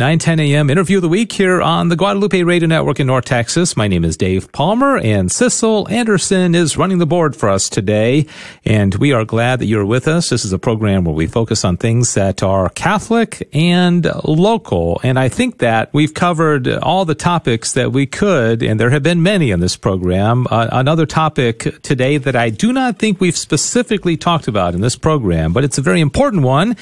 910 a.m. interview of the week here on the Guadalupe Radio Network in North Texas. My name is Dave Palmer and Cecil Anderson is running the board for us today. And we are glad that you're with us. This is a program where we focus on things that are Catholic and local. And I think that we've covered all the topics that we could, and there have been many in this program. Uh, another topic today that I do not think we've specifically talked about in this program, but it's a very important one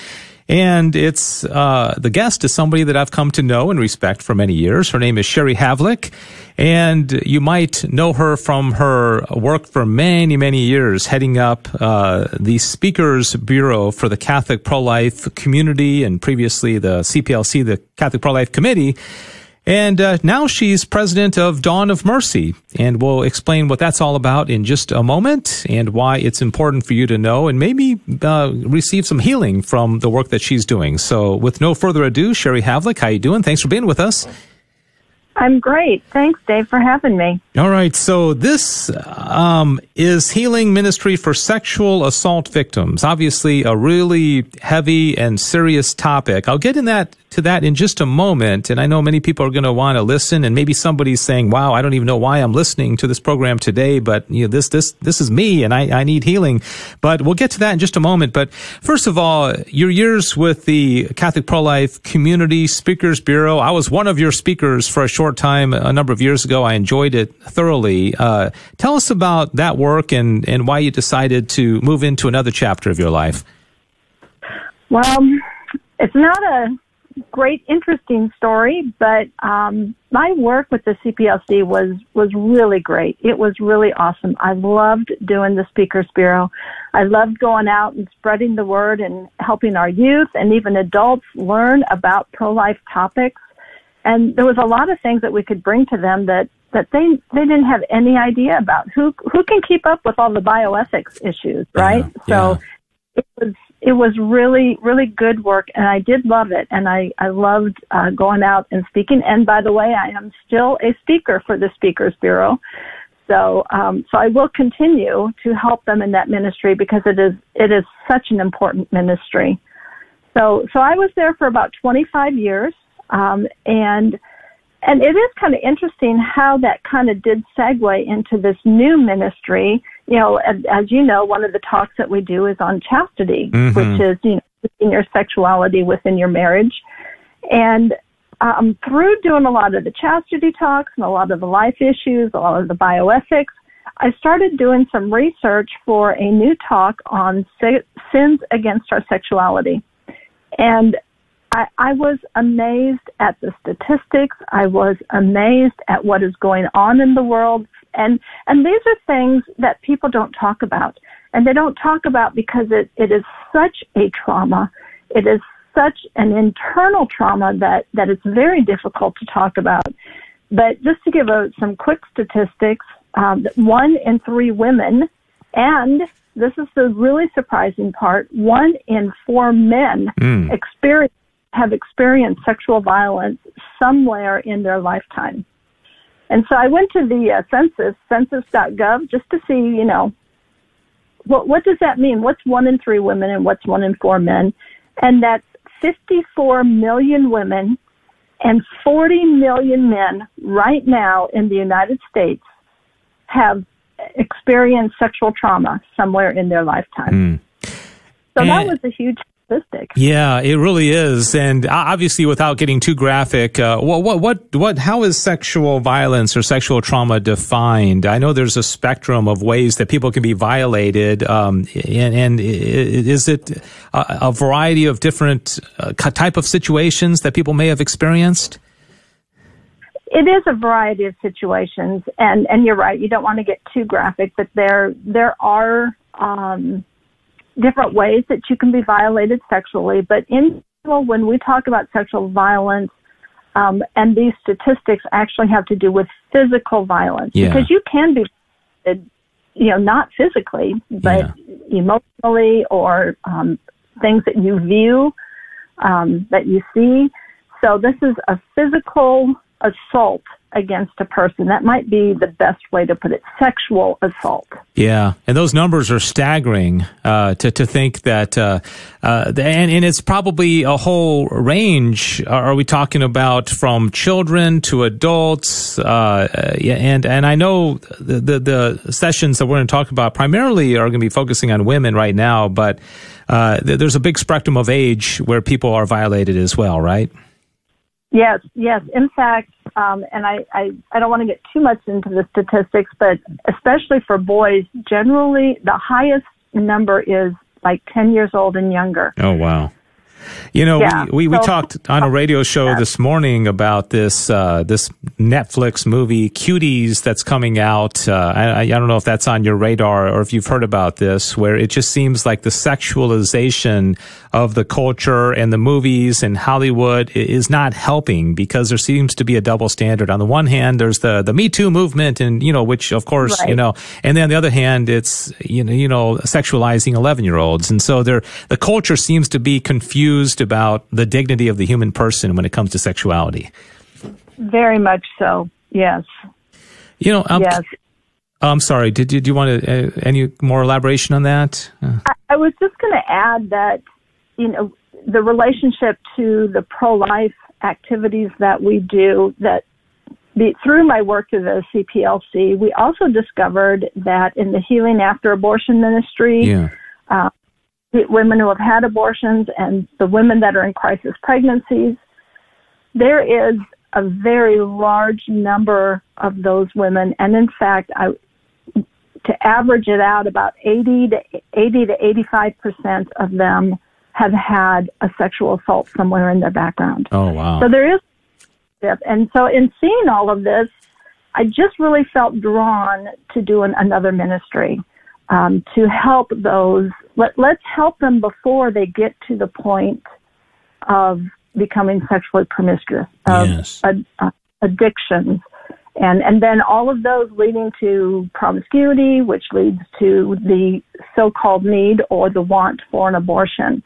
and it's uh, the guest is somebody that I've come to know and respect for many years. Her name is Sherry Havlick, and you might know her from her work for many, many years, heading up uh, the Speakers Bureau for the Catholic Pro Life Community, and previously the CPLC, the Catholic Pro Life Committee. And uh, now she's president of Dawn of Mercy. And we'll explain what that's all about in just a moment and why it's important for you to know and maybe uh, receive some healing from the work that she's doing. So, with no further ado, Sherry Havlick, how you doing? Thanks for being with us. I'm great. Thanks, Dave, for having me. All right. So this um, is healing ministry for sexual assault victims. Obviously, a really heavy and serious topic. I'll get in that to that in just a moment. And I know many people are going to want to listen, and maybe somebody's saying, "Wow, I don't even know why I'm listening to this program today." But you know, this this this is me, and I, I need healing. But we'll get to that in just a moment. But first of all, your years with the Catholic Pro Life Community Speakers Bureau. I was one of your speakers for a short time a number of years ago. I enjoyed it thoroughly. Uh, tell us about that work and and why you decided to move into another chapter of your life. Well, it's not a great, interesting story, but um, my work with the CPLC was was really great. It was really awesome. I loved doing the Speakers Bureau. I loved going out and spreading the word and helping our youth and even adults learn about pro life topics. And there was a lot of things that we could bring to them that that they they didn't have any idea about. Who who can keep up with all the bioethics issues, right? Yeah. So it was it was really really good work and i did love it and i i loved uh, going out and speaking. And by the way i am still a speaker for the speakers bureau. So um, so i will continue to help them in that ministry because it is it is such an important ministry. So so i was there for about 25 years um, and and it is kind of interesting how that kind of did segue into this new ministry you know, as, as, you know, one of the talks that we do is on chastity, mm-hmm. which is, you know, in your sexuality within your marriage. And um, through doing a lot of the chastity talks and a lot of the life issues, a lot of the bioethics, I started doing some research for a new talk on sins against our sexuality. And I, I was amazed at the statistics. I was amazed at what is going on in the world and, and these are things that people don't talk about. And they don't talk about because it, it is such a trauma. It is such an internal trauma that, that it's very difficult to talk about. But just to give a, some quick statistics, um, one in three women, and this is the really surprising part, one in four men mm. experience, have experienced sexual violence somewhere in their lifetime. And so I went to the uh, census, census.gov, just to see, you know, what what does that mean? What's one in three women and what's one in four men? And that's 54 million women and 40 million men right now in the United States have experienced sexual trauma somewhere in their lifetime. Mm. So and, that was a huge Yeah, it really is. And obviously, without getting too graphic, uh, what, what, what, what, how is sexual violence or sexual trauma defined? I know there's a spectrum of ways that people can be violated. Um, and, and, is it a, a variety of different uh, type of situations that people may have experienced? It is a variety of situations, and and you're right. You don't want to get too graphic, but there there are um, different ways that you can be violated sexually. But in general, when we talk about sexual violence, um, and these statistics actually have to do with physical violence yeah. because you can be, you know, not physically, but yeah. emotionally or um, things that you view, um, that you see. So this is a physical assault against a person. That might be the best way to put it. Sexual assault. Yeah, and those numbers are staggering. Uh, to to think that, uh, uh, and and it's probably a whole range. Are we talking about from children to adults? Uh, and and I know the, the, the sessions that we're going to talk about primarily are going to be focusing on women right now, but uh, there's a big spectrum of age where people are violated as well, right? Yes, yes. In fact, um, and I, I, I don't want to get too much into the statistics, but especially for boys, generally the highest number is like 10 years old and younger. Oh, wow. You know, yeah. we, we, we talked on a radio show this morning about this uh, this Netflix movie Cuties that's coming out. Uh, I, I don't know if that's on your radar or if you've heard about this, where it just seems like the sexualization of the culture and the movies and Hollywood is not helping because there seems to be a double standard. On the one hand, there's the the Me Too movement, and you know, which of course right. you know, and then on the other hand, it's you know, you know, sexualizing eleven year olds, and so there the culture seems to be confused about the dignity of the human person when it comes to sexuality. Very much so. Yes. You know. I'm, yes. I'm sorry. Did, did you want to, uh, any more elaboration on that? Uh. I, I was just going to add that you know, the relationship to the pro-life activities that we do that through my work at the CPLC, we also discovered that in the healing after abortion ministry, yeah. uh, women who have had abortions and the women that are in crisis pregnancies, there is a very large number of those women, and in fact, I to average it out, about 80 to 80 to 85 percent of them have had a sexual assault somewhere in their background. Oh, wow. So there is, and so in seeing all of this, I just really felt drawn to do an, another ministry um, to help those. Let, let's help them before they get to the point of becoming sexually promiscuous, of yes. ad, uh, addictions, and and then all of those leading to promiscuity, which leads to the so-called need or the want for an abortion.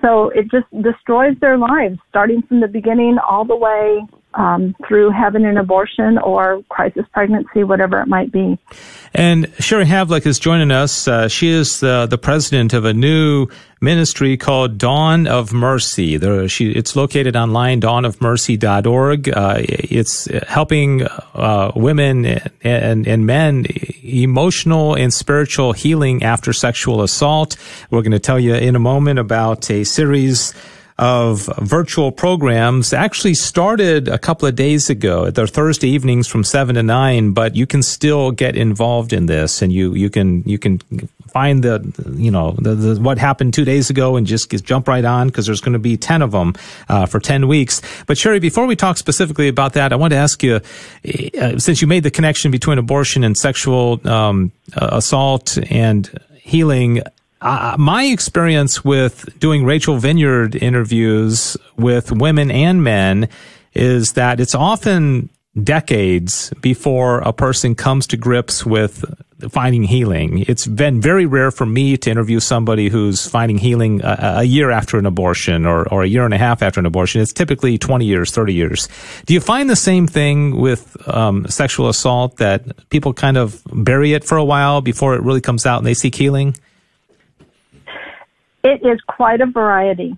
So it just destroys their lives, starting from the beginning all the way um, through having an abortion or crisis pregnancy, whatever it might be. And Sherry Havlick is joining us. Uh, she is the, the president of a new ministry called Dawn of Mercy. There, she, it's located online, dawnofmercy.org. Uh, it's helping uh, women and, and men emotional and spiritual healing after sexual assault. We're going to tell you in a moment about a series of virtual programs actually started a couple of days ago. They're Thursday evenings from seven to nine, but you can still get involved in this, and you you can you can find the you know the, the what happened two days ago and just get, jump right on because there's going to be ten of them uh, for ten weeks. But Sherry, before we talk specifically about that, I want to ask you, uh, since you made the connection between abortion and sexual um, assault and healing uh, my experience with doing Rachel Vineyard interviews with women and men is that it's often decades before a person comes to grips with finding healing. It's been very rare for me to interview somebody who's finding healing a, a, year after an abortion or, or a year and a half after an abortion. It's typically 20 years, 30 years. Do you find the same thing with um, sexual assault that people kind of bury it for a while before it really comes out and they seek healing? It is quite a variety.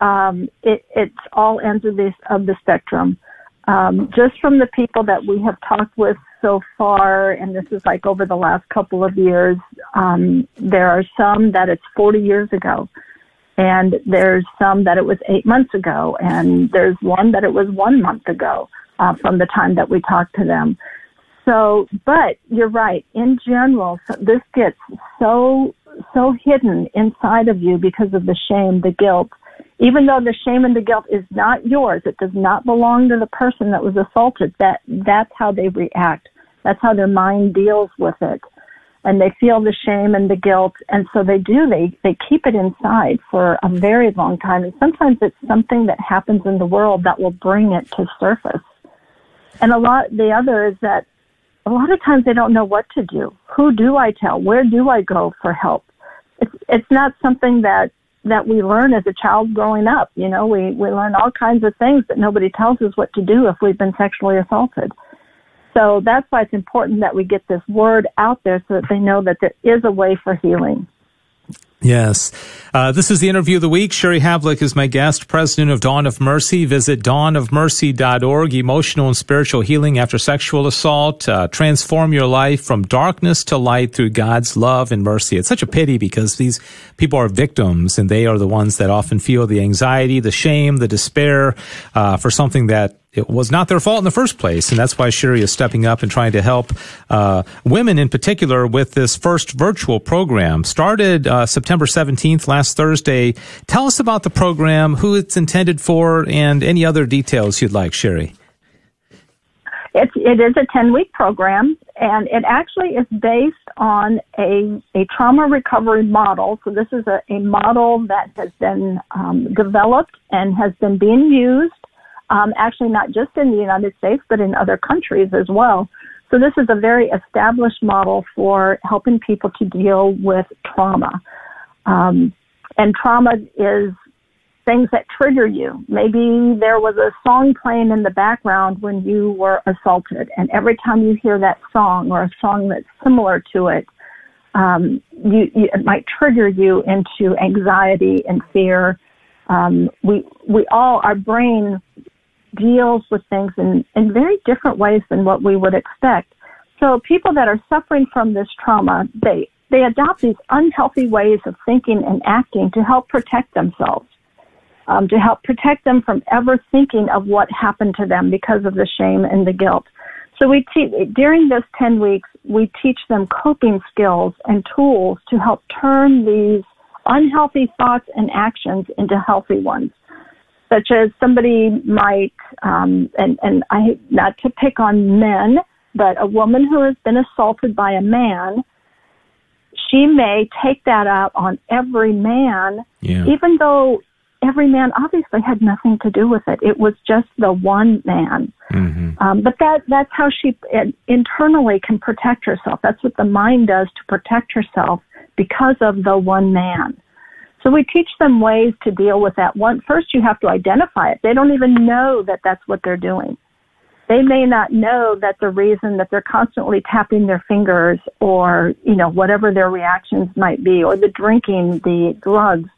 Um, it, it's all ends of, this, of the spectrum. Um, just from the people that we have talked with so far, and this is like over the last couple of years, um, there are some that it's 40 years ago, and there's some that it was eight months ago, and there's one that it was one month ago uh, from the time that we talked to them. So, but you're right. In general, this gets so so hidden inside of you because of the shame, the guilt. Even though the shame and the guilt is not yours, it does not belong to the person that was assaulted. That that's how they react. That's how their mind deals with it. And they feel the shame and the guilt, and so they do. They they keep it inside for a very long time. And sometimes it's something that happens in the world that will bring it to surface. And a lot, the other is that a lot of times they don't know what to do. Who do I tell? Where do I go for help? It's it's not something that that we learn as a child growing up. You know, we we learn all kinds of things, but nobody tells us what to do if we've been sexually assaulted. So that's why it's important that we get this word out there so that they know that there is a way for healing. Yes. Uh, this is the interview of the week. Sherry Havlick is my guest, president of Dawn of Mercy. Visit dawnofmercy.org. Emotional and spiritual healing after sexual assault. Uh, transform your life from darkness to light through God's love and mercy. It's such a pity because these people are victims and they are the ones that often feel the anxiety, the shame, the despair uh, for something that it was not their fault in the first place. And that's why Sherry is stepping up and trying to help uh, women in particular with this first virtual program. Started uh, September 17th, last Thursday. Tell us about the program, who it's intended for, and any other details you'd like, Sherry. It's, it is a 10 week program and it actually is based on a, a trauma recovery model. So this is a, a model that has been um, developed and has been being used um, actually not just in the United States, but in other countries as well. So this is a very established model for helping people to deal with trauma. Um, and trauma is things that trigger you. Maybe there was a song playing in the background when you were assaulted, and every time you hear that song or a song that's similar to it, um, you, you, it might trigger you into anxiety and fear. Um, we we all our brain deals with things in, in very different ways than what we would expect. So people that are suffering from this trauma, they, they adopt these unhealthy ways of thinking and acting to help protect themselves, um, to help protect them from ever thinking of what happened to them because of the shame and the guilt. So we te- during this 10 weeks, we teach them coping skills and tools to help turn these unhealthy thoughts and actions into healthy ones such as somebody might, um, and, and I, not to pick on men, but a woman who has been assaulted by a man, she may take that out on every man, yeah. even though every man obviously had nothing to do with it. It was just the one man. Mm-hmm. Um, but that that's how she internally can protect herself. That's what the mind does to protect herself because of the one man. So we teach them ways to deal with that. One, first you have to identify it. They don't even know that that's what they're doing. They may not know that the reason that they're constantly tapping their fingers or, you know, whatever their reactions might be or the drinking, the drugs,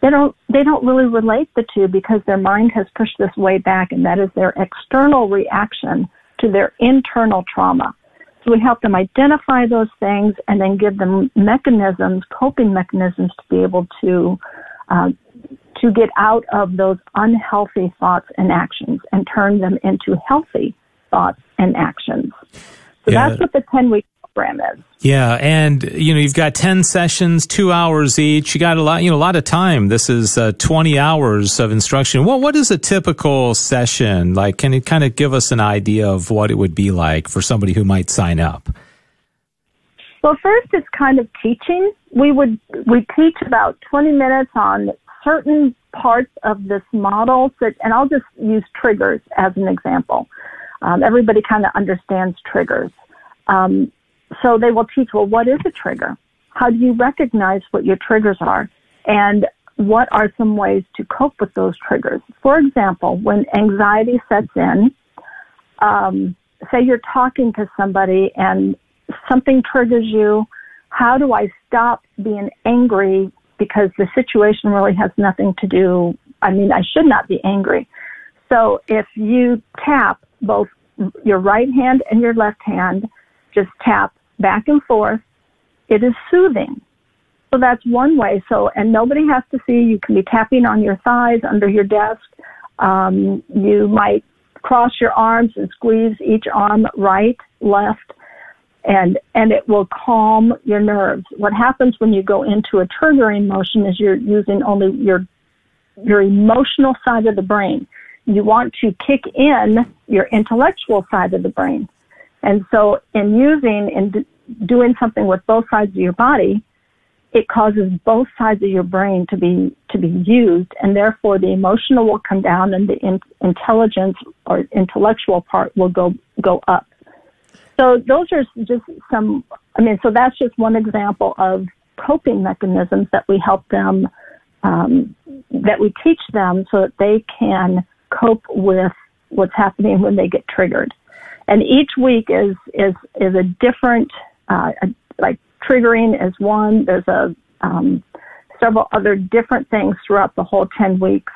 they don't, they don't really relate the two because their mind has pushed this way back and that is their external reaction to their internal trauma. So we help them identify those things and then give them mechanisms, coping mechanisms to be able to uh, to get out of those unhealthy thoughts and actions and turn them into healthy thoughts and actions. So yeah. that's what the 10 week program is. Yeah, and you know you've got ten sessions, two hours each. You got a lot, you know, a lot of time. This is uh, twenty hours of instruction. Well, what is a typical session like? Can you kind of give us an idea of what it would be like for somebody who might sign up? Well, first it's kind of teaching. We would we teach about twenty minutes on certain parts of this model, and I'll just use triggers as an example. Um, everybody kind of understands triggers. Um, so they will teach, well, what is a trigger? How do you recognize what your triggers are? And what are some ways to cope with those triggers? For example, when anxiety sets in, um, say you're talking to somebody and something triggers you, how do I stop being angry because the situation really has nothing to do, I mean, I should not be angry. So if you tap both your right hand and your left hand, just tap back and forth. It is soothing. So that's one way. So, and nobody has to see. You can be tapping on your thighs under your desk. Um, you might cross your arms and squeeze each arm right, left, and and it will calm your nerves. What happens when you go into a triggering motion is you're using only your your emotional side of the brain. You want to kick in your intellectual side of the brain. And so in using and doing something with both sides of your body, it causes both sides of your brain to be to be used, and therefore the emotional will come down, and the in, intelligence or intellectual part will go go up. So those are just some. I mean, so that's just one example of coping mechanisms that we help them, um, that we teach them, so that they can cope with what's happening when they get triggered. and each week is is is a different uh, like triggering is one. There's a um, several other different things throughout the whole ten weeks.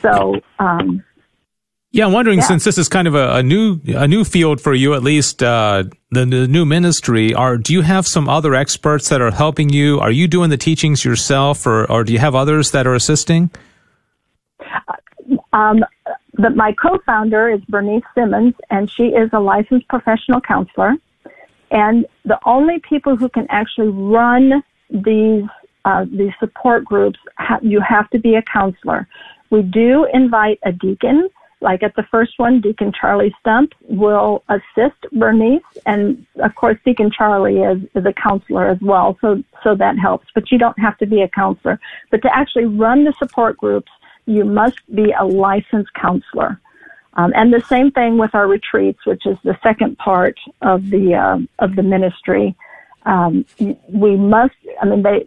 So. Um, yeah, I'm wondering yeah. since this is kind of a, a, new a new field for you, at least uh, the, the, new ministry. Are do you have some other experts that are helping you? Are you doing the teachings yourself, or or do you have others that are assisting? Um, the, my co-founder is Bernice Simmons, and she is a licensed professional counselor. And the only people who can actually run these uh, these support groups, ha- you have to be a counselor. We do invite a deacon like at the first one, Deacon Charlie Stump will assist Bernice, and of course, Deacon Charlie is, is a counselor as well, so so that helps. But you don't have to be a counselor. But to actually run the support groups, you must be a licensed counselor. Um, and the same thing with our retreats, which is the second part of the uh, of the ministry. Um, we must. I mean, they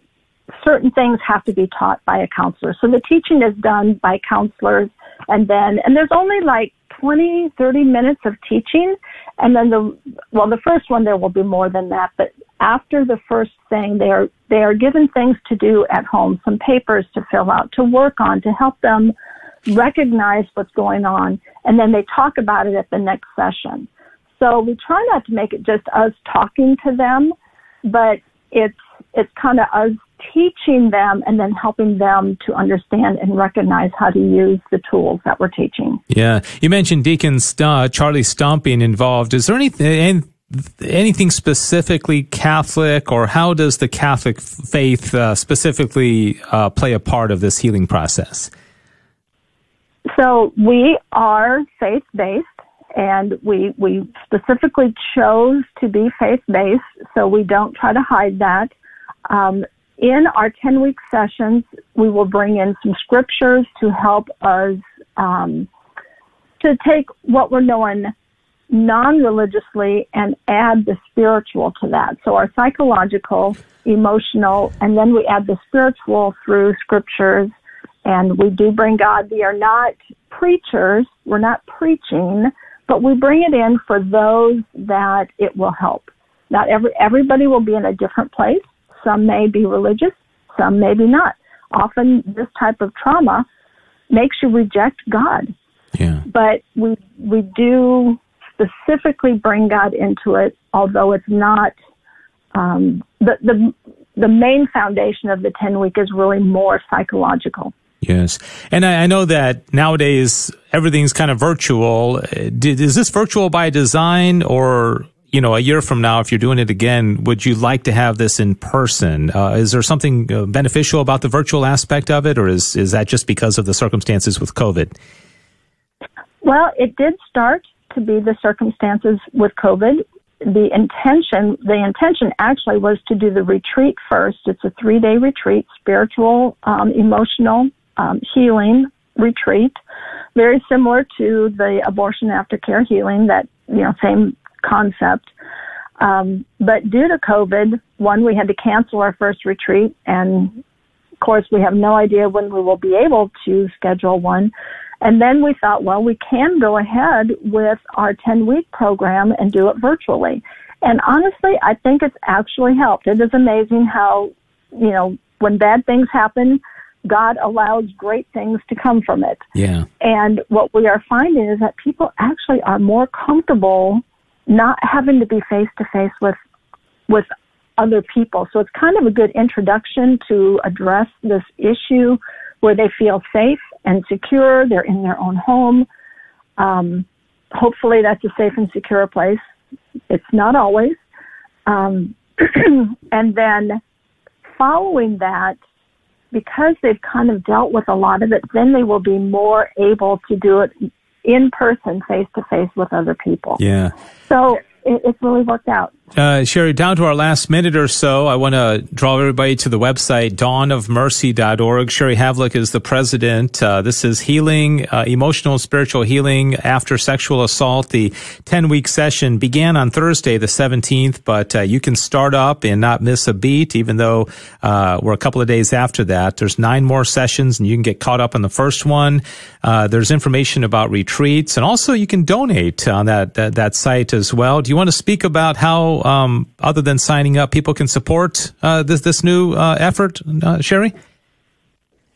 certain things have to be taught by a counselor. So the teaching is done by counselors and then and there's only like 20 30 minutes of teaching and then the well the first one there will be more than that but after the first thing they are they are given things to do at home some papers to fill out to work on to help them recognize what's going on and then they talk about it at the next session so we try not to make it just us talking to them but it's it's kind of us teaching them and then helping them to understand and recognize how to use the tools that we're teaching. Yeah. You mentioned Deacon St- Charlie Stomping involved. Is there anything, anything specifically Catholic or how does the Catholic faith uh, specifically uh, play a part of this healing process? So we are faith based and we we specifically chose to be faith based so we don't try to hide that um, in our 10 week sessions, we will bring in some scriptures to help us um, to take what we're knowing non religiously and add the spiritual to that. So our psychological, emotional, and then we add the spiritual through scriptures. And we do bring God. We are not preachers. We're not preaching, but we bring it in for those that it will help. Not every, everybody will be in a different place. Some may be religious, some maybe not. Often this type of trauma makes you reject God. Yeah. But we we do specifically bring God into it, although it's not um, the the the main foundation of the ten week is really more psychological. Yes, and I, I know that nowadays everything's kind of virtual. Did, is this virtual by design, or you know, a year from now, if you're doing it again, would you like to have this in person? Uh, is there something uh, beneficial about the virtual aspect of it, or is is that just because of the circumstances with COVID? Well, it did start to be the circumstances with COVID. The intention, the intention actually was to do the retreat first. It's a three day retreat, spiritual, um, emotional um, healing retreat, very similar to the abortion aftercare healing. That you know, same concept. Um, but due to COVID, one, we had to cancel our first retreat, and of course, we have no idea when we will be able to schedule one. And then we thought, well, we can go ahead with our 10 week program and do it virtually. And honestly, I think it's actually helped. It is amazing how, you know, when bad things happen, God allows great things to come from it. Yeah. And what we are finding is that people actually are more comfortable not having to be face to face with with other people. So it's kind of a good introduction to address this issue where they feel safe and secure. They're in their own home. Um, hopefully, that's a safe and secure place. It's not always. Um, and then following that, because they've kind of dealt with a lot of it, then they will be more able to do it in person, face to face with other people. Yeah. So it, it's really worked out. Uh, Sherry, down to our last minute or so, I want to draw everybody to the website, dawnofmercy.org. Sherry Havlick is the president. Uh, this is healing, uh, emotional and spiritual healing after sexual assault. The 10 week session began on Thursday, the 17th, but uh, you can start up and not miss a beat, even though uh, we're a couple of days after that. There's nine more sessions and you can get caught up on the first one. There's information about retreats and also you can donate on that, that, that site as well. Do you want to speak about how um, other than signing up, people can support uh, this this new uh, effort, uh, Sherry?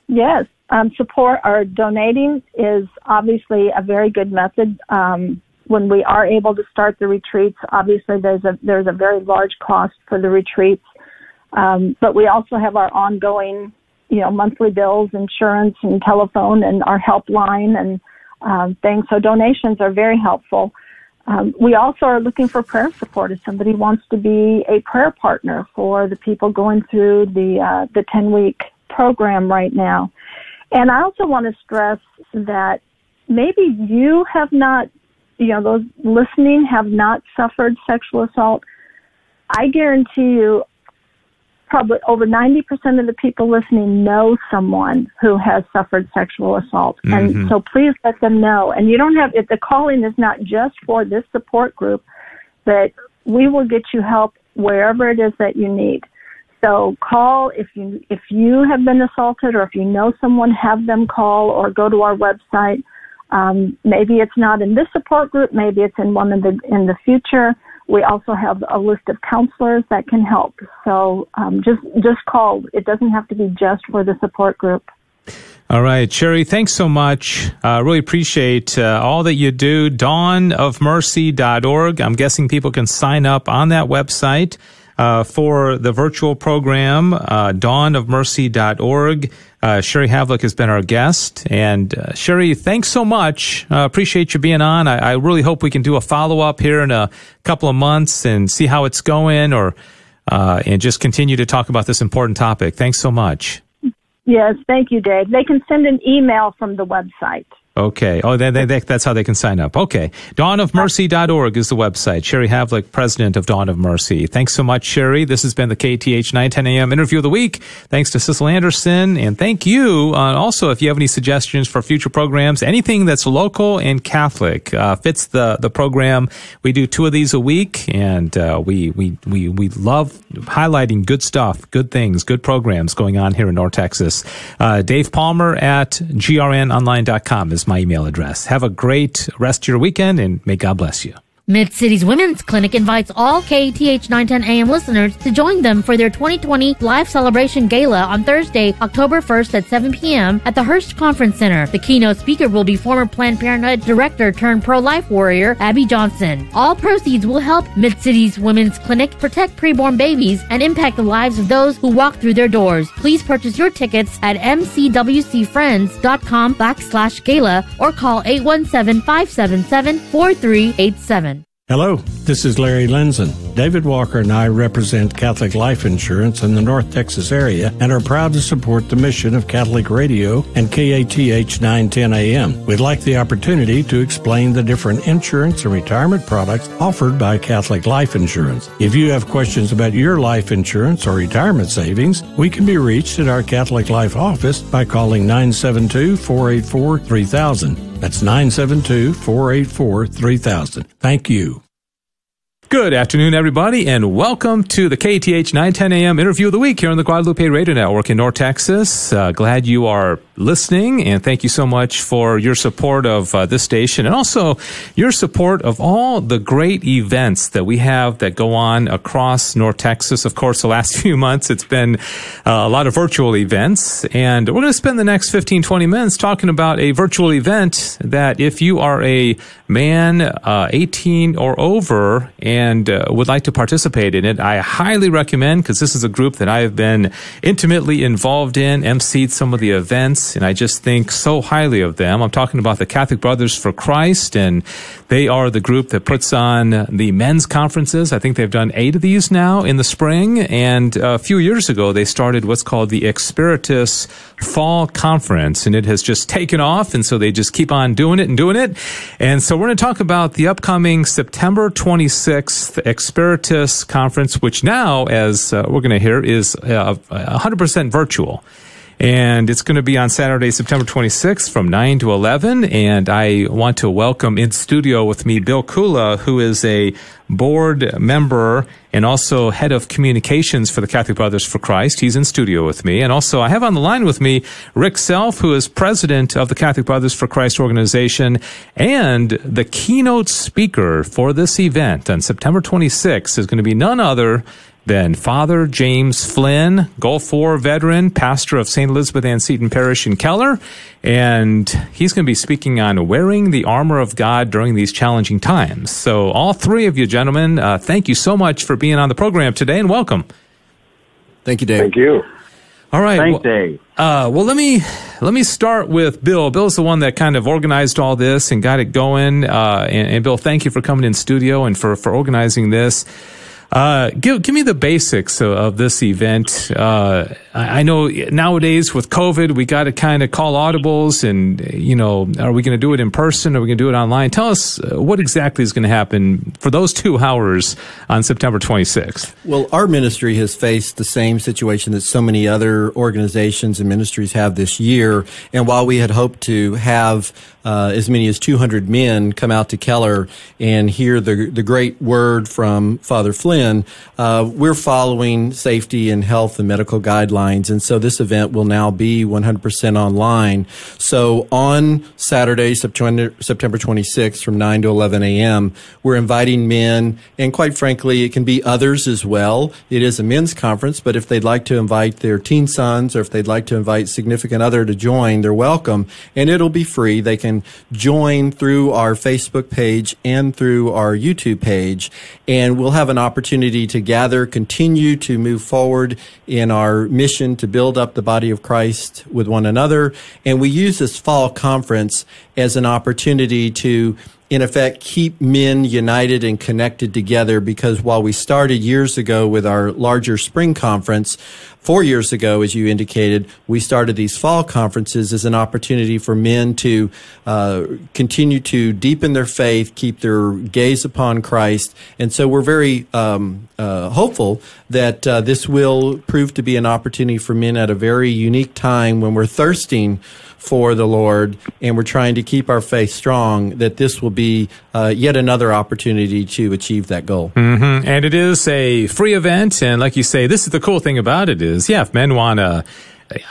Yes, um, support or donating is obviously a very good method. Um, when we are able to start the retreats, obviously there's a there's a very large cost for the retreats, um, but we also have our ongoing, you know, monthly bills, insurance, and telephone, and our helpline and um, things. So donations are very helpful. Um, we also are looking for prayer support if somebody wants to be a prayer partner for the people going through the uh, the 10 week program right now. And I also want to stress that maybe you have not, you know, those listening have not suffered sexual assault. I guarantee you probably over 90% of the people listening know someone who has suffered sexual assault. Mm-hmm. And so please let them know. And you don't have, if the calling is not just for this support group, but we will get you help wherever it is that you need. So call if you, if you have been assaulted or if you know someone, have them call or go to our website. Um, maybe it's not in this support group, maybe it's in one in the, in the future we also have a list of counselors that can help. So um, just just call. It doesn't have to be just for the support group. All right, Sherry, thanks so much. Uh, really appreciate uh, all that you do. Dawnofmercy.org. I'm guessing people can sign up on that website uh, for the virtual program, uh, dawnofmercy.org. Uh, Sherry Havlick has been our guest. And uh, Sherry, thanks so much. Uh, appreciate you being on. I, I, really hope we can do a follow up here in a couple of months and see how it's going or uh, and just continue to talk about this important topic. Thanks so much. Yes, thank you, Dave. They can send an email from the website. Okay. Oh, they, they, that's how they can sign up. Okay. Dawnofmercy.org is the website. Sherry Havlick, president of Dawn of Mercy. Thanks so much, Sherry. This has been the KATH 910 AM interview of the week. Thanks to Cecil Anderson. And thank you. Uh, also, if you have any suggestions for future programs, anything that's local and Catholic uh, fits the, the program. We do two of these a week, and uh, we, we, we, we love highlighting good stuff, good things, good programs going on here in North Texas. Uh, Dave Palmer at grnonline.com is my email address. Have a great rest of your weekend and may God bless you. Mid Cities Women's Clinic invites all KATH 910 AM listeners to join them for their 2020 Life Celebration Gala on Thursday, October 1st at 7 p.m. at the Hurst Conference Center. The keynote speaker will be former Planned Parenthood director turned pro-life warrior Abby Johnson. All proceeds will help Mid Cities Women's Clinic protect preborn babies and impact the lives of those who walk through their doors. Please purchase your tickets at mcwcfriends.com backslash gala or call 817-577-4387. Hello, this is Larry Lenzen. David Walker and I represent Catholic Life Insurance in the North Texas area and are proud to support the mission of Catholic Radio and KATH 910 AM. We'd like the opportunity to explain the different insurance and retirement products offered by Catholic Life Insurance. If you have questions about your life insurance or retirement savings, we can be reached at our Catholic Life office by calling 972 484 3000. That's 972 484 3000. Thank you. Good afternoon, everybody, and welcome to the KATH 910 AM interview of the week here on the Guadalupe Radio Network in North Texas. Uh, glad you are listening, and thank you so much for your support of uh, this station and also your support of all the great events that we have that go on across North Texas. Of course, the last few months it's been uh, a lot of virtual events, and we're going to spend the next 15, 20 minutes talking about a virtual event that if you are a man uh, 18 or over and uh, would like to participate in it, I highly recommend because this is a group that I have been intimately involved in, emceed some of the events and I just think so highly of them. I'm talking about the Catholic Brothers for Christ, and they are the group that puts on the men's conferences. I think they've done eight of these now in the spring, and a few years ago they started what's called the Experitus Fall Conference, and it has just taken off, and so they just keep on doing it and doing it. And so we're going to talk about the upcoming September 26th Experitus Conference, which now, as uh, we're going to hear, is uh, 100% virtual. And it's going to be on Saturday, September 26th from 9 to 11. And I want to welcome in studio with me Bill Kula, who is a board member and also head of communications for the Catholic Brothers for Christ. He's in studio with me. And also I have on the line with me Rick Self, who is president of the Catholic Brothers for Christ organization and the keynote speaker for this event on September 26th is going to be none other then Father James Flynn, Gulf War veteran, pastor of St. Elizabeth Ann Seton Parish in Keller, and he's going to be speaking on wearing the armor of God during these challenging times. So, all three of you gentlemen, uh, thank you so much for being on the program today, and welcome. Thank you, Dave. Thank you. All right. Thanks, well, Dave. Uh, well, let me let me start with Bill. Bill's the one that kind of organized all this and got it going. Uh, and, and Bill, thank you for coming in studio and for for organizing this. Uh, give give me the basics of, of this event. Uh, I, know nowadays with COVID, we got to kind of call audibles, and you know, are we going to do it in person? Are we going to do it online? Tell us uh, what exactly is going to happen for those two hours on September 26th. Well, our ministry has faced the same situation that so many other organizations and ministries have this year, and while we had hoped to have uh, as many as 200 men come out to Keller and hear the the great word from Father Flynn. Uh, we're following safety and health and medical guidelines, and so this event will now be 100% online. So on Saturday, September September 26th, from 9 to 11 a.m., we're inviting men, and quite frankly, it can be others as well. It is a men's conference, but if they'd like to invite their teen sons or if they'd like to invite significant other to join, they're welcome, and it'll be free. They can join through our Facebook page and through our YouTube page. And we'll have an opportunity to gather, continue to move forward in our mission to build up the body of Christ with one another. And we use this fall conference as an opportunity to in effect, keep men united and connected together because while we started years ago with our larger spring conference, four years ago, as you indicated, we started these fall conferences as an opportunity for men to uh, continue to deepen their faith, keep their gaze upon Christ. And so we're very um, uh, hopeful that uh, this will prove to be an opportunity for men at a very unique time when we're thirsting for the Lord and we're trying to keep our faith strong, that this will be uh, yet another opportunity to achieve that goal. Mm-hmm. And it is a free event. And like you say, this is the cool thing about it is, yeah, if men want to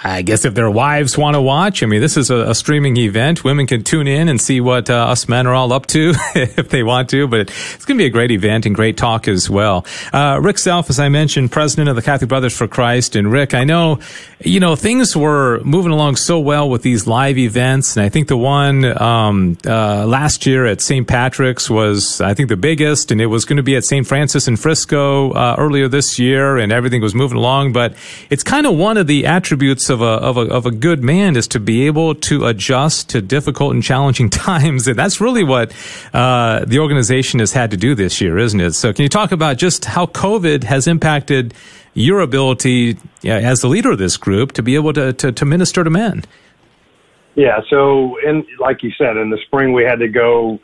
I guess if their wives want to watch, I mean, this is a, a, streaming event. Women can tune in and see what uh, us men are all up to if they want to. But it's going to be a great event and great talk as well. Uh, Rick Self, as I mentioned, president of the Catholic Brothers for Christ. And Rick, I know, you know, things were moving along so well with these live events. And I think the one um, uh, last year at St. Patrick's was, I think, the biggest. And it was going to be at St. Francis in Frisco uh, earlier this year. And everything was moving along. But it's kind of one of the attributes attributes of a, of a, of a good man is to be able to adjust to difficult and challenging times. And that's really what uh, the organization has had to do this year, isn't it? So can you talk about just how COVID has impacted your ability yeah, as the leader of this group to be able to, to, to minister to men? Yeah, so in like you said, in the spring we had to go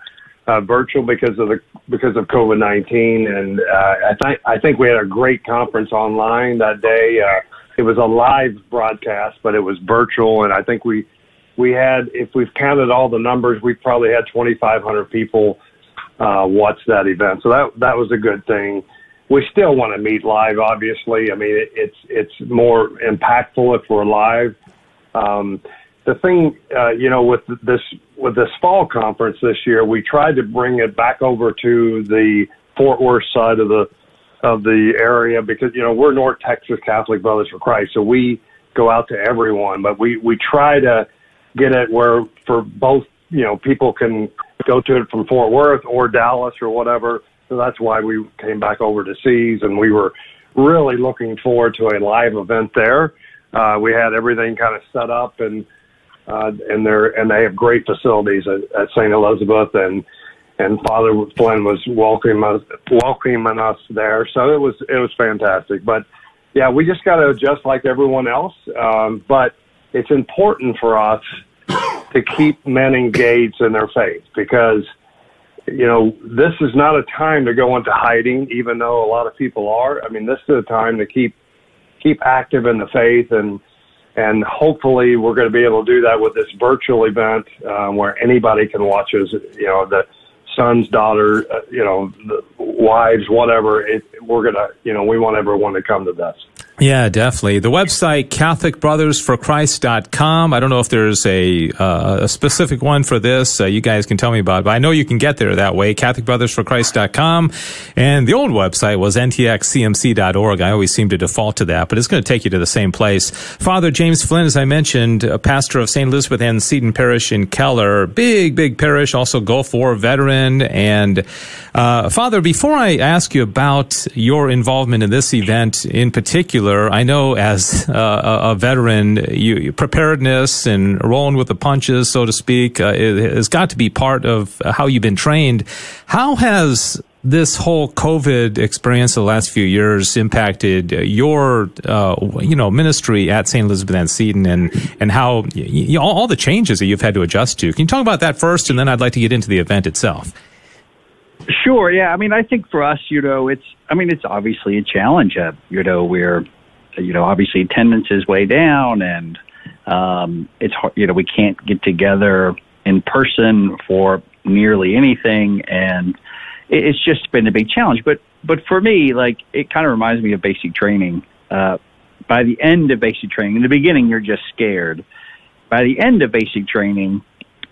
uh, virtual because of the because of COVID nineteen, and uh, I think I think we had a great conference online that day. Uh, it was a live broadcast, but it was virtual, and I think we we had, if we've counted all the numbers, we probably had 2,500 people uh, watch that event. So that that was a good thing. We still want to meet live, obviously. I mean, it, it's it's more impactful if we're live. Um, the thing, uh, you know, with this with this fall conference this year, we tried to bring it back over to the Fort Worth side of the of the area because you know we're North Texas Catholic Brothers for Christ, so we go out to everyone. But we we try to get it where for both you know people can go to it from Fort Worth or Dallas or whatever. So that's why we came back over to Seas, and we were really looking forward to a live event there. Uh, we had everything kind of set up and uh, and they're and they have great facilities at, at St. Elizabeth, and and Father Flynn was welcoming us, welcoming us there. So it was it was fantastic. But yeah, we just got to adjust like everyone else. Um, but it's important for us to keep men engaged in their faith because you know this is not a time to go into hiding, even though a lot of people are. I mean, this is a time to keep keep active in the faith and and hopefully we're going to be able to do that with this virtual event um, where anybody can watch us. You know, the sons, daughter, uh, you know, the wives, whatever. It, we're gonna, you know, we want everyone to come to this. Yeah, definitely. The website, CatholicBrothersForChrist.com. I don't know if there's a, uh, a specific one for this. Uh, you guys can tell me about it, but I know you can get there that way, CatholicBrothersForChrist.com. And the old website was ntxcmc.org. I always seem to default to that, but it's going to take you to the same place. Father James Flynn, as I mentioned, a pastor of St. Elizabeth Ann Seton Parish in Keller. Big, big parish, also Gulf War veteran. And, uh, Father, before I ask you about your involvement in this event in particular, I know as uh, a veteran, you, preparedness and rolling with the punches, so to speak, uh, has got to be part of how you've been trained. How has this whole COVID experience the last few years impacted your, uh, you know, ministry at St. Elizabeth Ann Seton and, and how you all the changes that you've had to adjust to. Can you talk about that first? And then I'd like to get into the event itself. Sure. Yeah. I mean, I think for us, you know, it's, I mean, it's obviously a challenge. Uh, you know, we're, you know, obviously attendance is way down and, um, it's hard, you know, we can't get together in person for nearly anything. And it, it's just been a big challenge. But, but for me, like, it kind of reminds me of basic training. Uh, by the end of basic training, in the beginning, you're just scared. By the end of basic training,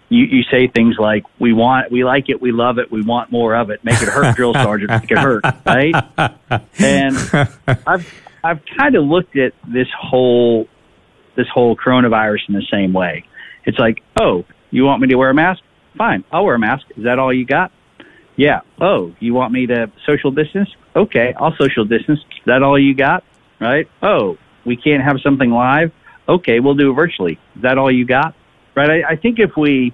you, you say things like, "We want, we like it, we love it, we want more of it. Make it hurt, drill sergeant, make it hurt." Right? And I've I've kind of looked at this whole this whole coronavirus in the same way. It's like, oh, you want me to wear a mask? Fine, I'll wear a mask. Is that all you got? Yeah. Oh, you want me to social distance? Okay, I'll social distance. Is that all you got? Right? Oh, we can't have something live? Okay, we'll do it virtually. Is that all you got? right? I, I think if we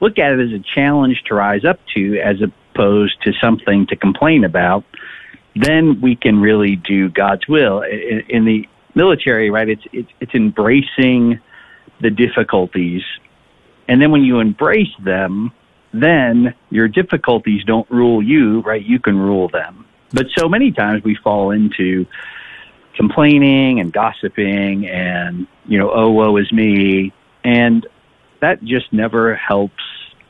look at it as a challenge to rise up to as opposed to something to complain about, then we can really do God's will. In, in the military, right, it's, it's, it's embracing the difficulties. And then when you embrace them, then your difficulties don't rule you, right? You can rule them. But so many times we fall into complaining and gossiping and, you know, oh, woe is me. And that just never helps.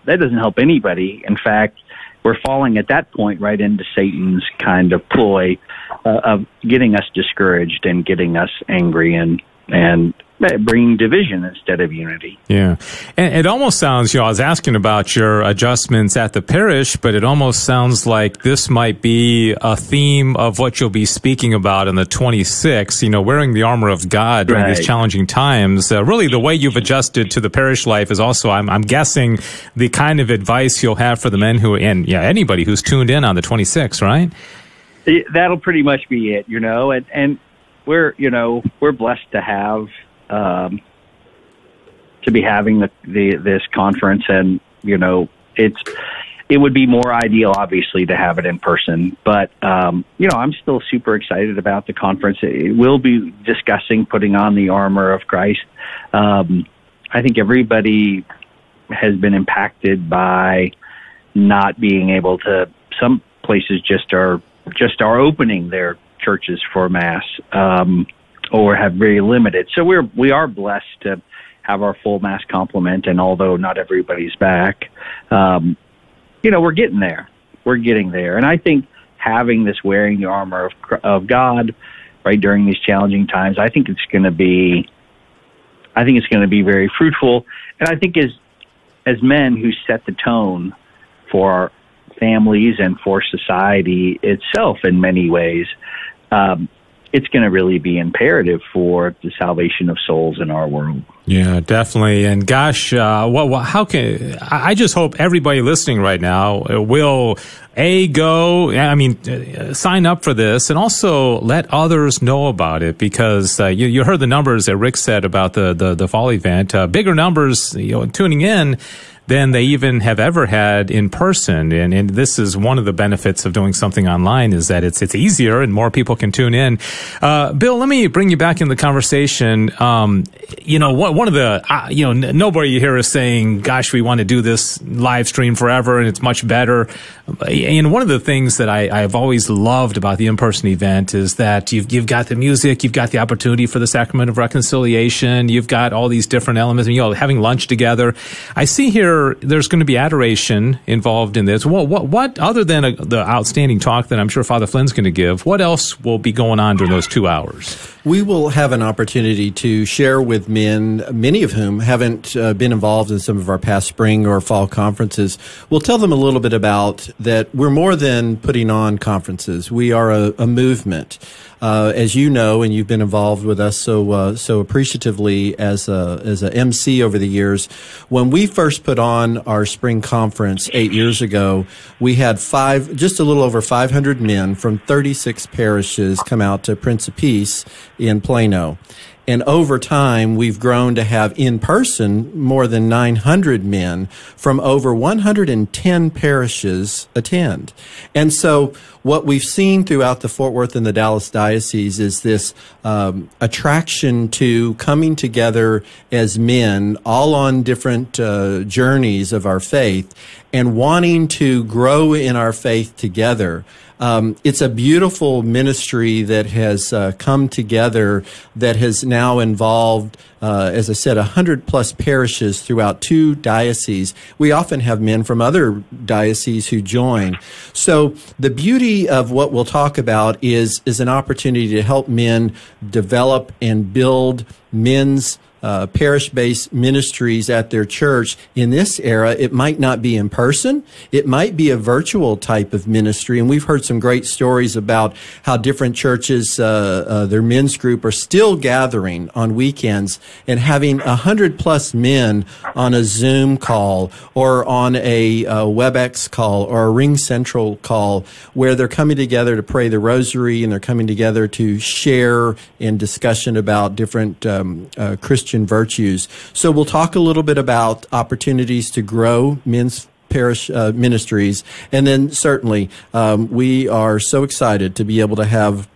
That doesn't help anybody. In fact, we're falling at that point right into Satan's kind of ploy uh, of getting us discouraged and getting us angry and and bringing division instead of unity. Yeah. And it almost sounds, you know, I was asking about your adjustments at the parish, but it almost sounds like this might be a theme of what you'll be speaking about in the 26th, you know, wearing the armor of God during right. these challenging times. Uh, really, the way you've adjusted to the parish life is also, I'm, I'm guessing, the kind of advice you'll have for the men who, and yeah, anybody who's tuned in on the 26th, right? That'll pretty much be it, you know, and, and we're, you know, we're blessed to have um, to be having the, the this conference, and you know, it's it would be more ideal, obviously, to have it in person. But um, you know, I'm still super excited about the conference. It will be discussing putting on the armor of Christ. Um, I think everybody has been impacted by not being able to. Some places just are just are opening their churches for mass. Um, or have very limited. So we're we are blessed to have our full mass complement, and although not everybody's back, um, you know we're getting there. We're getting there, and I think having this wearing the armor of of God right during these challenging times, I think it's going to be, I think it's going to be very fruitful, and I think as as men who set the tone for our families and for society itself in many ways. Um, it's going to really be imperative for the salvation of souls in our world. Yeah, definitely. And gosh, uh, how can I just hope everybody listening right now will a go. I mean, uh, sign up for this, and also let others know about it because uh, you, you heard the numbers that Rick said about the the, the fall event. Uh, bigger numbers, you know, tuning in than they even have ever had in person. And, and this is one of the benefits of doing something online is that it's it's easier and more people can tune in. Uh, Bill, let me bring you back in the conversation. Um, you know, one, one of the uh, you know n- nobody here is saying, "Gosh, we want to do this live stream forever and it's much better." And one of the things that I, I've always loved about the in-person event is that you've you've got the music, you've got the opportunity for the sacrament of reconciliation, you've got all these different elements, and you know, having lunch together. I see here there's going to be adoration involved in this. What what, what other than a, the outstanding talk that I'm sure Father Flynn's going to give? What else will be going on during those two hours? We will have an opportunity to share with men, many of whom haven't uh, been involved in some of our past spring or fall conferences. We'll tell them a little bit about that we're more than putting on conferences. We are a, a movement. Uh, as you know, and you've been involved with us so uh, so appreciatively as a as a MC over the years. When we first put on our spring conference eight years ago, we had five, just a little over 500 men from 36 parishes come out to Prince of Peace in Plano. And over time, we've grown to have in person more than 900 men from over 110 parishes attend. And so what we've seen throughout the Fort Worth and the Dallas diocese is this um, attraction to coming together as men, all on different uh, journeys of our faith, and wanting to grow in our faith together. Um, it's a beautiful ministry that has uh, come together that has now involved, uh, as I said, a hundred plus parishes throughout two dioceses. We often have men from other dioceses who join. So the beauty of what we'll talk about is is an opportunity to help men develop and build men's uh, parish based ministries at their church in this era, it might not be in person. It might be a virtual type of ministry. And we've heard some great stories about how different churches, uh, uh, their men's group, are still gathering on weekends and having a hundred plus men on a Zoom call or on a uh, WebEx call or a Ring Central call where they're coming together to pray the rosary and they're coming together to share in discussion about different um, uh, Christian Christian virtues. So we'll talk a little bit about opportunities to grow men's parish uh, ministries. And then certainly, um, we are so excited to be able to have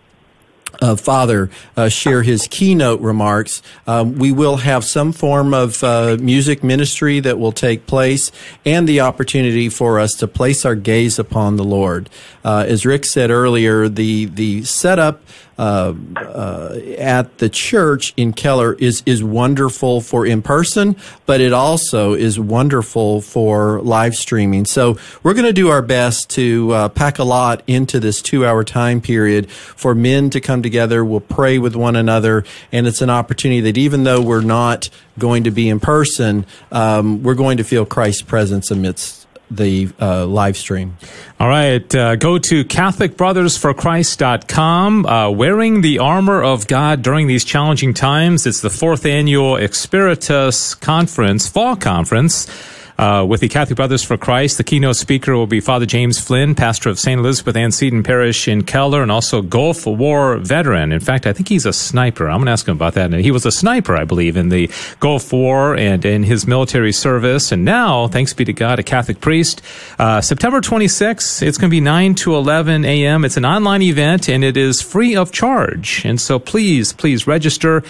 uh, Father uh, share his keynote remarks. Um, we will have some form of uh, music ministry that will take place and the opportunity for us to place our gaze upon the Lord. Uh, as Rick said earlier, the, the setup uh, uh, at the church in Keller is is wonderful for in person, but it also is wonderful for live streaming. So we're going to do our best to uh, pack a lot into this two hour time period for men to come together. We'll pray with one another, and it's an opportunity that even though we're not going to be in person, um, we're going to feel Christ's presence amidst the uh, live stream. All right. Uh, go to CatholicBrothersForChrist.com. Uh, wearing the armor of God during these challenging times. It's the fourth annual Experitus Conference, fall conference. Uh, with the Catholic Brothers for Christ. The keynote speaker will be Father James Flynn, pastor of St. Elizabeth Ann Seton Parish in Keller, and also Gulf War veteran. In fact, I think he's a sniper. I'm going to ask him about that. He was a sniper, I believe, in the Gulf War and in his military service. And now, thanks be to God, a Catholic priest. Uh, September 26th, it's going to be 9 to 11 a.m. It's an online event, and it is free of charge. And so please, please register.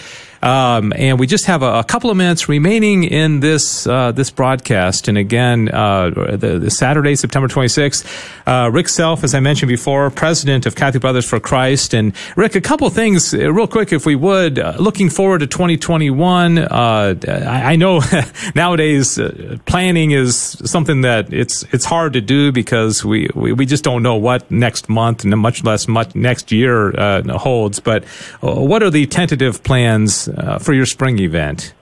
Um, and we just have a, a, couple of minutes remaining in this uh, this broadcast. And again, uh, the, the, Saturday, September 26th, uh, Rick Self, as I mentioned before, president of Catholic Brothers for Christ. And Rick, a couple of things, uh, real quick, if we would. Uh, looking forward to 2021, uh, I, I, know nowadays planning is something that it's it's hard to do because we, we, we just don't know what next month and much less much next year holds. But what are the tentative plans? Uh, for your spring event?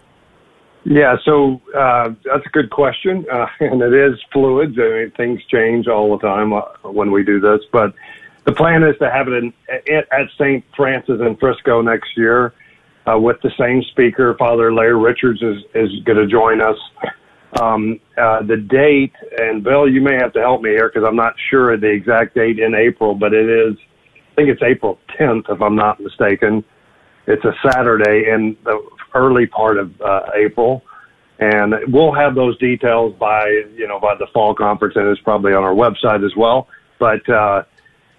Yeah, so uh, that's a good question, uh, and it is fluid. I mean, things change all the time uh, when we do this, but the plan is to have it in, at St. Francis in Frisco next year uh, with the same speaker. Father Larry Richards is, is going to join us. Um, uh, the date, and Bill, you may have to help me here because I'm not sure of the exact date in April, but it is, I think it's April 10th, if I'm not mistaken. It's a Saturday in the early part of uh, April. And we'll have those details by, you know, by the fall conference, and it's probably on our website as well. But, uh,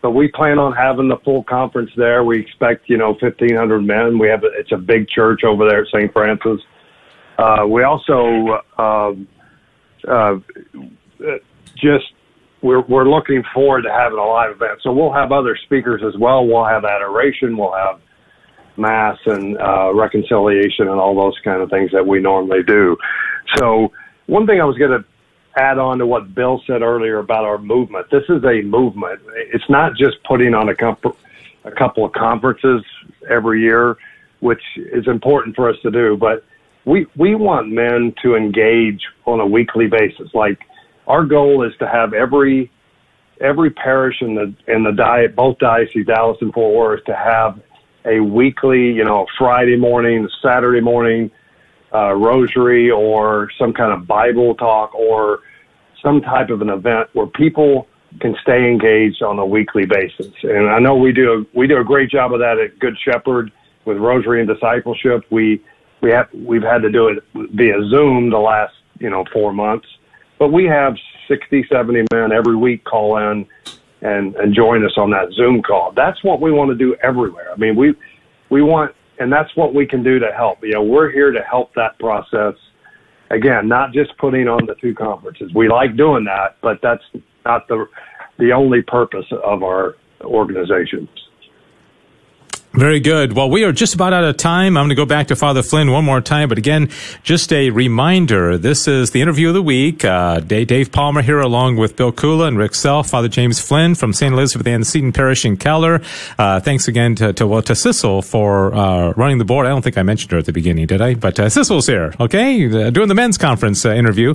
but we plan on having the full conference there. We expect, you know, 1,500 men. We have, it's a big church over there at St. Francis. Uh, we also, uh, uh, just, we're, we're looking forward to having a live event. So we'll have other speakers as well. We'll have adoration. We'll have mass and uh, reconciliation and all those kind of things that we normally do. So one thing I was going to add on to what Bill said earlier about our movement. This is a movement. It's not just putting on a, a couple of conferences every year, which is important for us to do, but we we want men to engage on a weekly basis. Like our goal is to have every every parish in the in the diet both dioceses Dallas and Fort Worth to have a weekly, you know, Friday morning, Saturday morning uh, rosary or some kind of Bible talk or some type of an event where people can stay engaged on a weekly basis. And I know we do a, we do a great job of that at Good Shepherd with Rosary and Discipleship. We we have we've had to do it via Zoom the last you know four months, but we have 60, 70 men every week call in and and join us on that Zoom call. That's what we want to do everywhere. I mean, we we want, and that's what we can do to help. You know, we're here to help that process. Again, not just putting on the two conferences. We like doing that, but that's not the the only purpose of our organization. Very good. Well, we are just about out of time. I'm going to go back to Father Flynn one more time, but again, just a reminder. This is the interview of the week. Uh, Dave Palmer here along with Bill Kula and Rick Self, Father James Flynn from St. Elizabeth Ann Seton Parish in Keller. Uh, thanks again to, to, well, to Sissel for, uh, running the board. I don't think I mentioned her at the beginning, did I? But, uh, Sissel's here, okay? Uh, doing the men's conference uh, interview.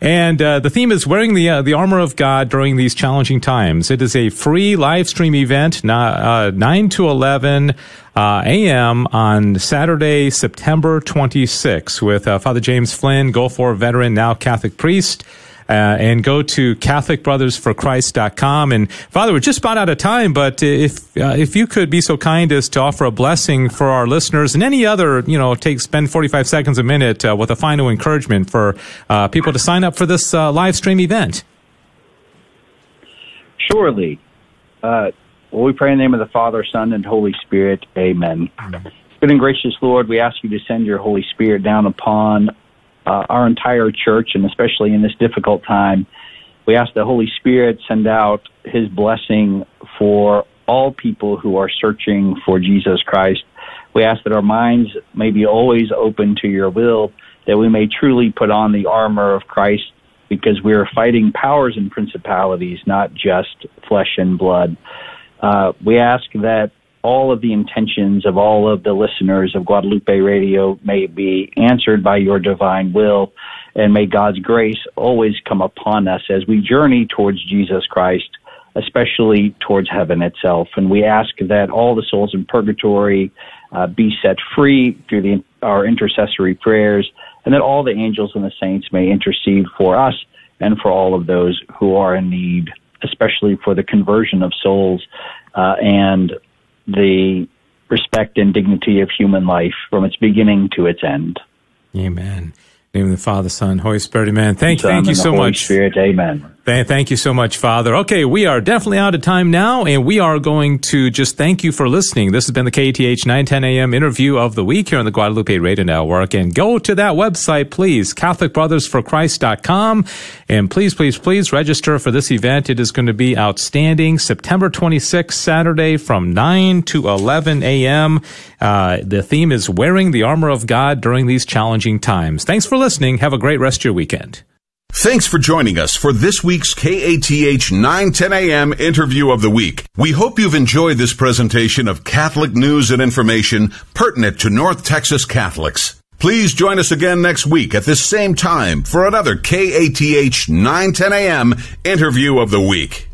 And, uh, the theme is wearing the, the armor of God during these challenging times. It is a free live stream event, 9 to 11 uh, a.m. on Saturday, September 26, with uh, Father James Flynn, Gulf War veteran, now Catholic priest. Uh, and go to CatholicBrothersForChrist.com. And Father, we're just about out of time, but if uh, if you could be so kind as to offer a blessing for our listeners and any other, you know, take spend 45 seconds a minute uh, with a final encouragement for uh, people to sign up for this uh, live stream event. Surely. Well, we pray in the name of the Father, Son, and Holy Spirit. Amen. Amen. Good and gracious Lord, we ask you to send your Holy Spirit down upon uh, our entire church, and especially in this difficult time. We ask the Holy Spirit send out His blessing for all people who are searching for Jesus Christ. We ask that our minds may be always open to your will, that we may truly put on the armor of Christ, because we are fighting powers and principalities, not just flesh and blood. Uh, we ask that all of the intentions of all of the listeners of Guadalupe Radio may be answered by your divine will, and may God's grace always come upon us as we journey towards Jesus Christ, especially towards heaven itself. And we ask that all the souls in purgatory uh, be set free through the, our intercessory prayers, and that all the angels and the saints may intercede for us and for all of those who are in need especially for the conversion of souls uh, and the respect and dignity of human life from its beginning to its end. Amen name of the Father, Son, Holy Spirit, Amen. Thank, thank you so Holy much. Spirit, Amen. Thank you so much, Father. Okay, we are definitely out of time now, and we are going to just thank you for listening. This has been the KATH 910 AM interview of the week here on the Guadalupe Radio Network. And go to that website, please, CatholicBrothersForChrist.com. And please, please, please register for this event. It is going to be outstanding. September 26th, Saturday from 9 to 11 a.m. Uh, the theme is wearing the armor of God during these challenging times. Thanks for listening. Have a great rest of your weekend. Thanks for joining us for this week's KATH 910 AM interview of the week. We hope you've enjoyed this presentation of Catholic news and information pertinent to North Texas Catholics. Please join us again next week at this same time for another KATH 910 AM interview of the week.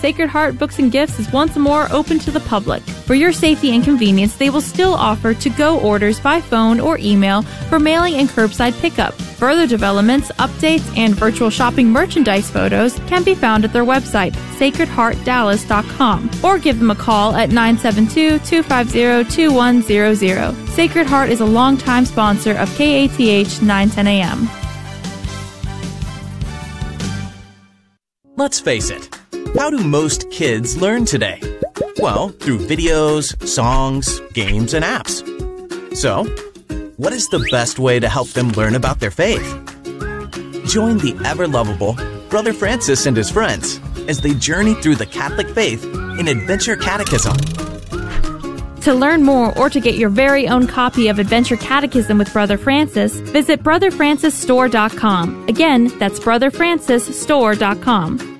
Sacred Heart Books and Gifts is once more open to the public. For your safety and convenience, they will still offer to go orders by phone or email for mailing and curbside pickup. Further developments, updates, and virtual shopping merchandise photos can be found at their website, sacredheartdallas.com, or give them a call at 972 250 2100. Sacred Heart is a longtime sponsor of KATH 910 AM. Let's face it, how do most kids learn today? Well, through videos, songs, games, and apps. So, what is the best way to help them learn about their faith? Join the ever lovable Brother Francis and his friends as they journey through the Catholic faith in Adventure Catechism. To learn more or to get your very own copy of Adventure Catechism with Brother Francis, visit brotherfrancisstore.com. Again, that's brotherfrancisstore.com.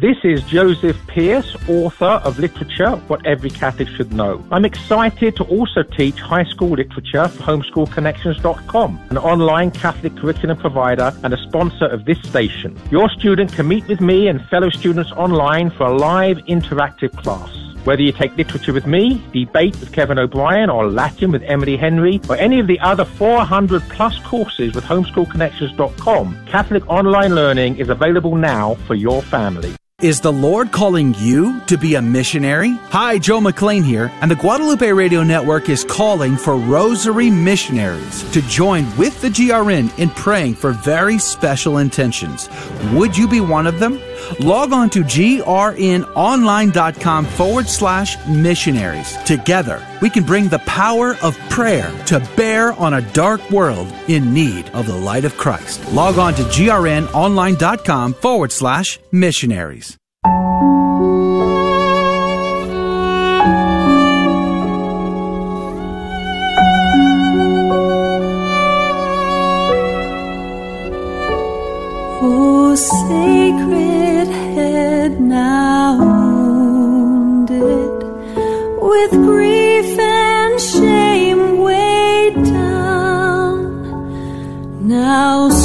This is Joseph Pearce, author of Literature What Every Catholic Should Know. I'm excited to also teach high school literature for homeschoolconnections.com, an online Catholic curriculum provider and a sponsor of this station. Your student can meet with me and fellow students online for a live interactive class. Whether you take literature with me, debate with Kevin O'Brien, or Latin with Emily Henry, or any of the other 400 plus courses with homeschoolconnections.com, Catholic online learning is available now for your family. Is the Lord calling you to be a missionary? Hi, Joe McLean here, and the Guadalupe Radio Network is calling for Rosary missionaries to join with the GRN in praying for very special intentions. Would you be one of them? Log on to grnonline.com forward slash missionaries. Together, we can bring the power of prayer to bear on a dark world in need of the light of Christ. Log on to grnonline.com forward slash missionaries. Down,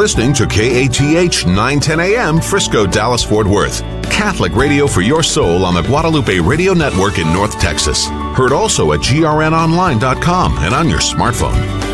listening to KATH 910 AM Frisco, Dallas, Fort Worth. Catholic radio for your soul on the Guadalupe Radio Network in North Texas. Heard also at grnonline.com and on your smartphone.